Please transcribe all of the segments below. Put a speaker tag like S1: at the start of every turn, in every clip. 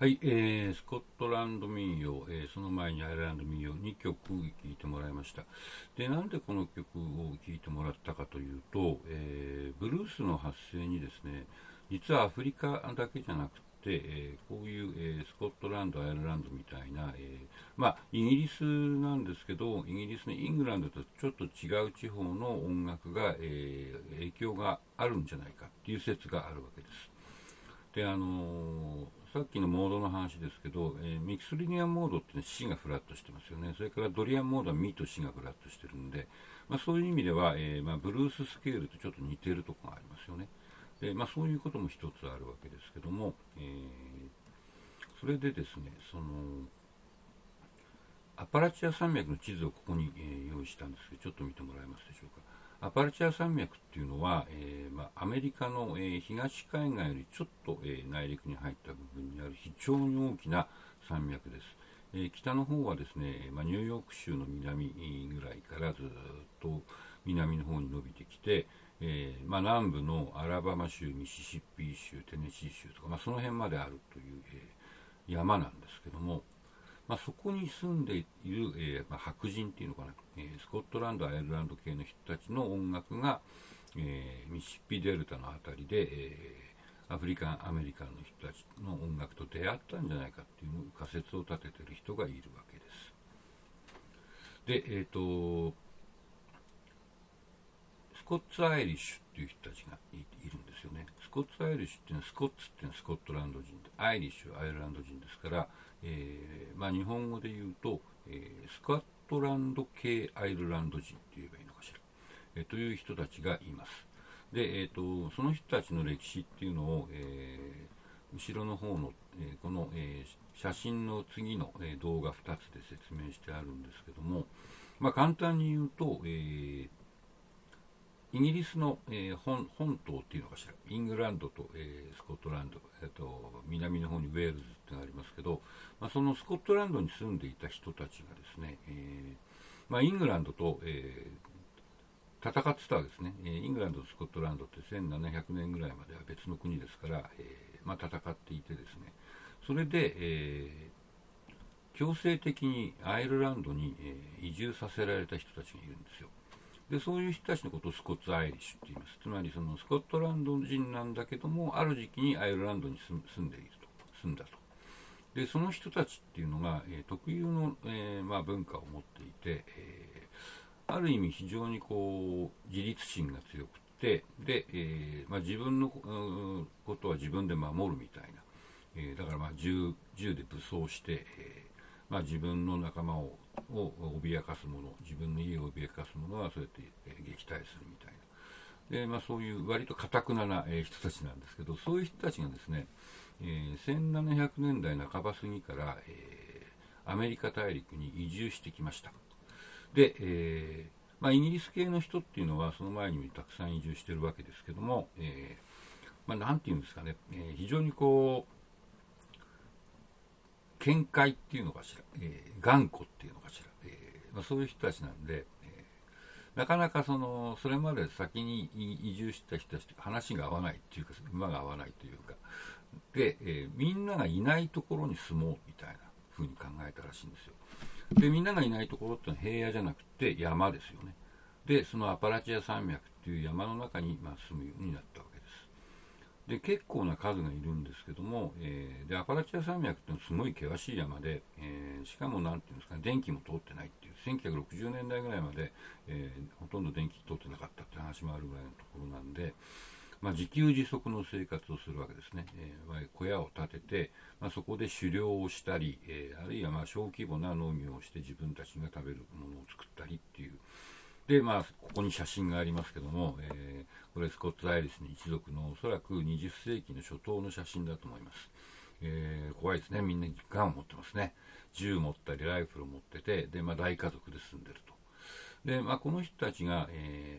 S1: はい、えー、スコットランド民謡、えー、その前にアイルランド民謡2曲聴いてもらいました。で、なんでこの曲を聴いてもらったかというと、えー、ブルースの発生にですね、実はアフリカだけじゃなくて、えー、こういう、えー、スコットランド、アイルランドみたいな、えー、まあ、イギリスなんですけど、イギリスのイングランドとちょっと違う地方の音楽が、え影響があるんじゃないかっていう説があるわけです。で、あのさっきのモードの話ですけど、えー、ミキスリニアモードっていうのは C がフラットしてますよね。それからドリアンモードはミと C がフラットしてるんで、まあ、そういう意味では、えー、まあ、ブルーススケールとちょっと似てるところがありますよね。で、まあ、そういうことも一つあるわけですけども、えー、それでですね、その、アパラチア山脈の地図をここに、え、用意したんですけど、ちょっと見てもらえますでしょうか。アパルチア山脈っていうのは、えー、まあ、アメリカの、えー、東海岸よりちょっと、えー、内陸に入った部分にある非常に大きな山脈です。え北の方はですね、まあ、ニューヨーク州の南ぐらいからずっと南の方に伸びてきて、えまあ、南部のアラバマ州、ミシシッピ州、テネシー州とか、まその辺まであるという、え山なんですけども、まあ、そこに住んでいる、えー、まあ、白人っていうのかな、えー、スコットランド、アイルランド系の人たちの音楽が、えー、ミシシッピデルタの辺りで、えアフリカン・アメリカンの人たちの音楽と出会ったんじゃないかっていう仮説を立ててる人がいるわけです。で、えっ、と、スコッツ・アイリッシュっていう人たちがいるんですよね。スコッツ・アイリッシュっていうのは、スコッツっていうのはスコットランド人で、アイリッシュはアイルランド人ですから、えー、まあ、日本語で言うと、えー、スコットランド系アイルランド人って言えばいいのかしら、えー、という人たちがいます。で、えーと、その人たちの歴史っていうのを、え後ろの方の、えこの、え写真の次の、え動画2つで説明してあるんですけども、まあ、簡単に言うと、えイギリスの、えー、本本島っていうのかしら、イングランドと、えー、スコットランド、えーと、南の方にウェールズってのがありますけど、まあ、そのスコットランドに住んでいた人たちがですね、えーまあ、イングランドと、えー、戦ってたわけですね、えー、イングランドとスコットランドって1700年ぐらいまでは別の国ですから、えーまあ、戦っていてですね、それで、えー、強制的にアイルランドに、えー、移住させられた人たちがいるんですよ。でそういう人たちのことをスコッツ・アイリッシュって言います。つまりそのスコットランド人なんだけども、ある時期にアイルランドに住んでいると、住んだと。で、その人たちっていうのが、えー、特有の、えー、まあ、文化を持っていて、えー、ある意味非常にこう、自立心が強くて、で、えまあ、自分のことは自分で守るみたいな。えだからまあ銃銃で武装して、えまあ、自分の仲間をを脅かすもの自分の家を脅かすものはそうやって、撃退するみたいな。で、まあ、そういう割とかたくなな、人たちなんですけどそういう人たちがですね、えー、1700年代半ば過ぎから、えー、アメリカ大陸に移住してきました。で、えーまあ、イギリス系の人っていうのはその前にもたくさん移住してるわけですけども、えーまあ、なんていうんですかね、えー、非常にこう見解っていうのかしら、えー、頑固っていうのかしら、えーまあ、そういう人たちなんで、えー、なかなかそのそれまで先に移住した人たちと話が合わないっていうか馬が合わないというかで、えー、みんながいないところに住もうみたいな風に考えたらしいんですよ。でみんながいないところってのは平野じゃなくて山ですよね。でそのアパラチア山脈っていう山の中に、まあ、住むようになったわで結構な数がいるんですけども、えー、でアパラチア山脈ってのはすごい険しい山で、えー、しかも何ていうんですかね電気も通ってないっていう1960年代ぐらいまで、えー、ほとんど電気通ってなかったって話もあるぐらいのところなんで、まあ、自給自足の生活をするわけですね、えー、小屋を建てて、まあ、そこで狩猟をしたり、え、あるいはま小規模な農業をして自分たちが食べるものを作ったりっていう。で、まあ、ここに写真がありますけども、え、これスコット・アイリスの一族のおそらく20世紀の初頭の写真だと思います。えー、怖いですね。みんなガンを持ってますね。銃持ったりライフルを持ってて、で、まあ、大家族で住んでると。で、まあ、この人たちが、え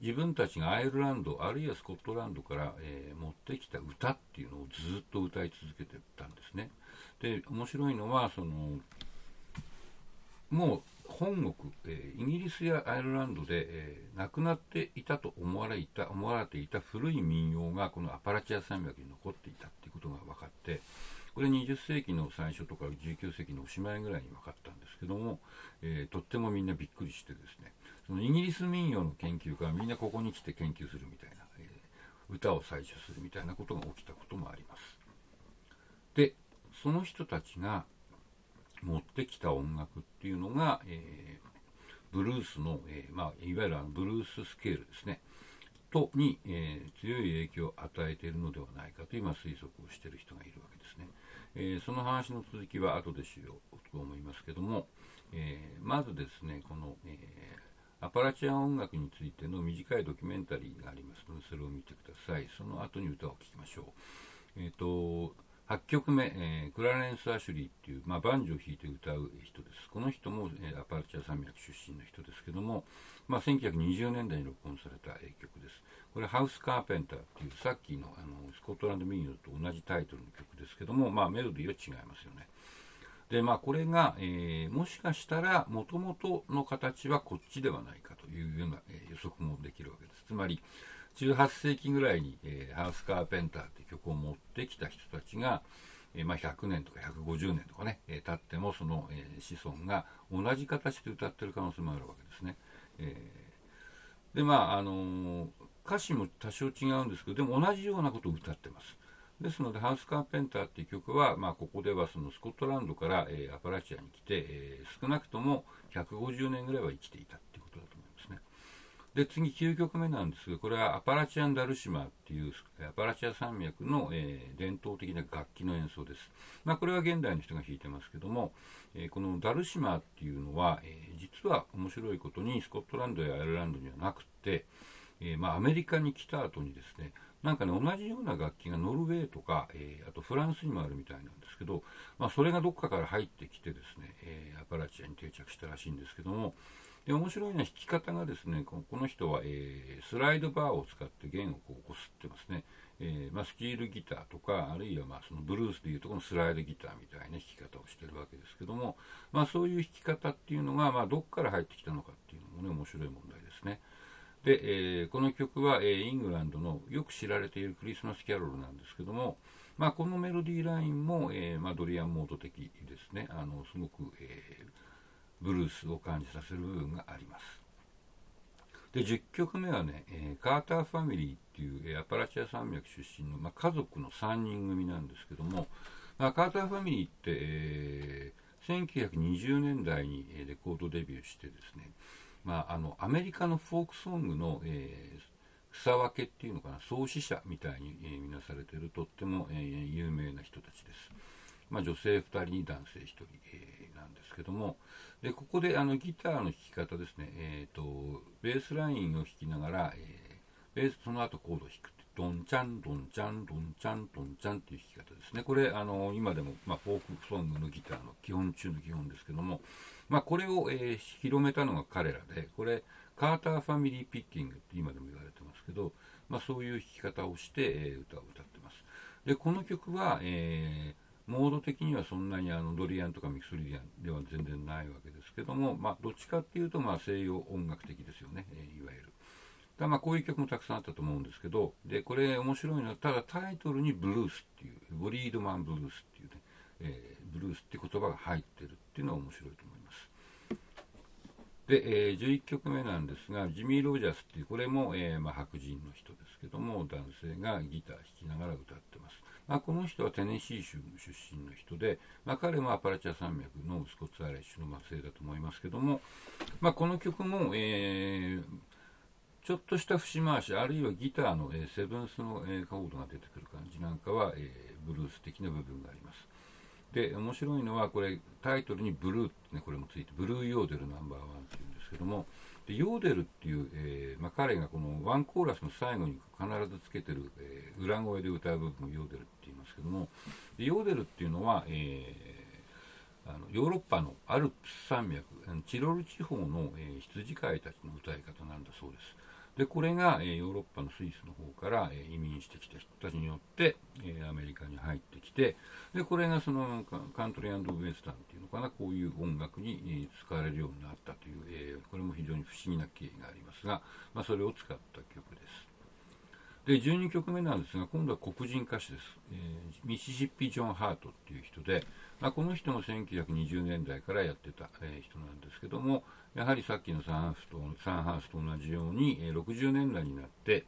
S1: ー、自分たちがアイルランド、あるいはスコットランドから、えー、持ってきた歌っていうのをずっと歌い続けてたんですね。で、面白いのは、その、もう本国、えー、イギリスやアイルランドで、えー、亡くなっていたと思われた思われていた古い民謡がこのアパラチア山脈に残っていたということが分かってこれ20世紀の最初とか19世紀のおしまいぐらいに分かったんですけども、えー、とってもみんなびっくりしてですね。そのイギリス民謡の研究家はみんなここに来て研究するみたいな、え、歌を採取するみたいなことが起きたこともあります。でその人たちが持ってきた音楽っていうのが、えー、ブルースの、えー、まあ、いわゆるあのブルーススケールですね。とに、えー、強い影響を与えているのではないかと今推測をしている人がいるわけですね。え、その話の続きは後でしようと思いますけども、え、まずですねこの、えアパラチア音楽についての短いドキュメンタリーがあります。のでそれを見てください。その後に歌を聴きましょう。えっ、と8曲目、えー、クラレンス・アシュリーっていう、まあ、バンジョを弾いて歌う人です。この人も、えー、アパラチア山脈出身の人ですけども、まあ、1920年代に録音された曲です。これ、ハウス・カーペンターっていう、さっきのあのスコットランド民謡と同じタイトルの曲ですけども、まあ、メロディーは違いますよね。で、まあ、これが、えー、もしかしたら、もともとの形はこっちではないかというような、えー、予測もできるわけです。つまり、18世紀ぐらいに、えー、ハウス・カーペンターという曲を持ってきた人たちが、えー、まあ、100年とか150年とかね、えー、経ってもその、え子孫が同じ形で歌ってる可能性もあるわけですね。えでまああの歌詞も多少違うんですけどでも同じようなことを歌ってます。ですので、ハウス・カーペンターっていう曲は、まあ、ここではそのスコットランドから、えー、アパラチアに来て、えー、少なくとも150年ぐらいは生きていたで、次9曲目なんですが、これはアパラチアン・ダルシマっていうアパラチア山脈の、えー、伝統的な楽器の演奏です。まあ、これは現代の人が弾いてますけども、えー、このダルシマっていうのは、えー、実は面白いことにスコットランドやアイルランドにはなくて、えまあ、アメリカに来た後にですね、なんかね、同じような楽器がノルウェーとか、え、あとフランスにもあるみたいなんですけど、まあ、それがどっかから入ってきてですね、え、アパラチアに定着したらしいんですけども、で面白いのは弾き方がですねこの人は、えー、スライドバーを使って弦をこうこすってますね、えー、まあ、スチールギターとかあるいはまあそのブルースでいうとこのスライドギターみたいな弾き方をしてるわけですけども、まあ、そういう弾き方っていうのが、まあ、どこから入ってきたのかっていうのもね面白い問題ですね。で、えー、この曲は、えー、イングランドのよく知られているクリスマスキャロルなんですけども、まあ、このメロディーラインも、えーまあ、ドリアンモード的ですねあのすごく、えー、ブルースを感じさせる部分がありますで10曲目はね、えー、カーターファミリーっていう、えー、アパラチア山脈出身の、まあ、家族の3人組なんですけども、まあ、カーターファミリーって、えー、1920年代にレコードデビューしてですね、まあ、あのアメリカのフォークソングの、え、草分けっていうのかな創始者みたいに、えー、見なされてるとっても、え、有名な人たちです。まあ、女性2人に男性1人、えー、なんですけども。でここであのギターの弾き方ですね、えーと、ベースラインを弾きながら、えー、ベースその後コードを弾くドンチャンドンチャンドンチャンドンチャンっていう弾き方ですね。これあの今でも、まあ、フォークソングのギターの基本中の基本ですけども。まあ、これを、えー、広めたのが彼らで、これ、カーターファミリーピッキングって今でも言われてますけど、まあ、そういう弾き方をして、えー、歌を歌ってます。で、この曲は、えー、モード的にはそんなにあのドリアンとかミクスリアンでは全然ないわけですけども、まあ、どっちかっていうと、まあ、西洋音楽的ですよね、え、いわゆる。だまあこういう曲もたくさんあったと思うんですけど、で、これ面白いのは、ただタイトルにブルースっていう、ボリードマンブルースっていうね、えー、ブルースって言葉が入ってるっていうのは面白いと思います。で、えー、11曲目なんですが、ジミー・ロジャスっていう、これも、えー、まあ、白人の人ですけども、男性がギター弾きながら歌ってま。あ、この人はテネシー州出身の人で、まあ、彼もアパラチア山脈のスコッツ・アイレッシュの末裔だと思いますけども、まあ、この曲も、えー、ちょっとした節回し、あるいはギターの、えー、セブンスの、えー、コードが出てくる感じなんかは、えー、ブルース的な部分があります。で面白いのはこれタイトルにブルーってねこれもついてブルーヨーデルナンバーワンっていうんですけどもでヨーデルっていう、えーまあ、彼がこのワンコーラスの最後に必ずつけてる、えー、裏声で歌う部分をヨーデルって言いますけどもヨーデルっていうのは、えー、あのヨーロッパのアルプス山脈チロル地方の、えー、羊飼いたちの歌い方なんだそうです。でこれが、えー、ヨーロッパのスイスの方から、えー、移民してきた人たちによって、えー、アメリカに入ってきてでこれがそのカントリーウエスタンっていうのかなこういう音楽に、え使われるようになったという、これも非常に不思議な経緯がありますが、まあ、それを使った曲です。で12曲目なんですが今度は黒人歌手です、えー、ミシシッピ・ジョン・ハートっていう人で、まあ、この人も1920年代からやってた、えー、人なんですけどもやはりさっきのサンハースとサンハースと同じように、えー、60年代になって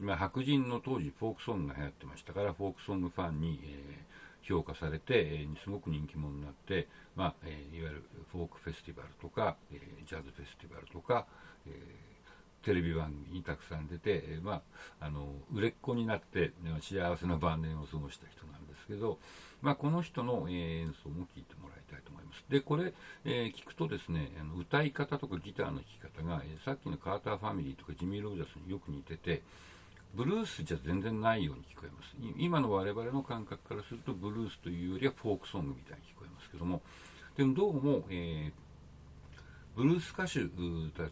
S1: まあ、白人の当時フォークソングが流行ってましたからフォークソングファンに、えー、評価されて、えー、すごく人気者になって、まあえー、いわゆるフォークフェスティバルとか、えー、ジャズフェスティバルとか、えーテレビ番組にたくさん出て、えー、まあ、あの売れっ子になって、ね、幸せな晩年を過ごした人なんですけど、まあ、この人の、えー、演奏も聴いてもらいたいと思います。で、これ、えー、聞くとですね、あの歌い方とかギターの弾き方が、えー、さっきのカーターファミリーとかジミー・ロージャスによく似てて、ブルースじゃ全然ないように聞こえます。今の我々の感覚からすると、ブルースというよりはフォークソングみたいに聞こえますけども、でもどうも、えーブルース歌手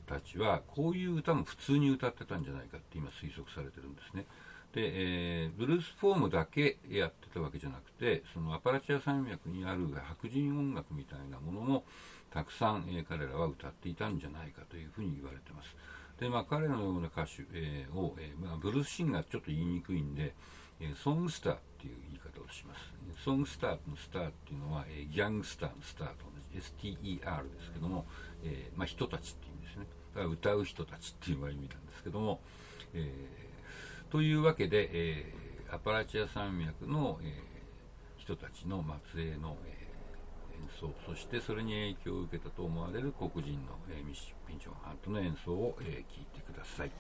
S1: たちはこういう歌も普通に歌ってたんじゃないかって今推測されてるんですね。で、えー、ブルースフォームだけやってたわけじゃなくてそのアパラチア山脈にある白人音楽みたいなものもたくさん、えー、彼らは歌っていたんじゃないかというふうに言われてます。で、まあ、彼のような歌手、えー、を、えーまあ、ブルースシンガーちょっと言いにくいんで、えー、ソングスターっていう言い方をします。ソングスターのスターっていうのは、えー、ギャングスターのスターと同じ STER ですけども、えーまあ、人たちっていう意味ですね。だから歌う人たちっていう意味なんですけども、えー、というわけで、えー、アパラチア山脈の、えー、人たちの末裔の、えー奏そしてそれに影響を受けたと思われる黒人の、え、ミッシッ・ピンチョンハントの演奏を、えー、聞いてください。